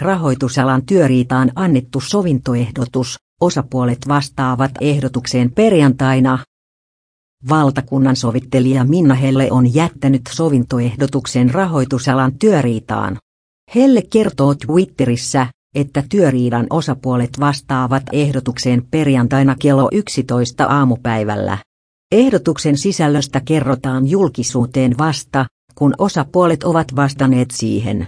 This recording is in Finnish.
Rahoitusalan työriitaan annettu sovintoehdotus, osapuolet vastaavat ehdotukseen perjantaina. Valtakunnan sovittelija Minna Helle on jättänyt sovintoehdotuksen rahoitusalan työriitaan. Helle kertoo Twitterissä, että työriidan osapuolet vastaavat ehdotukseen perjantaina kello 11 aamupäivällä. Ehdotuksen sisällöstä kerrotaan julkisuuteen vasta, kun osapuolet ovat vastanneet siihen.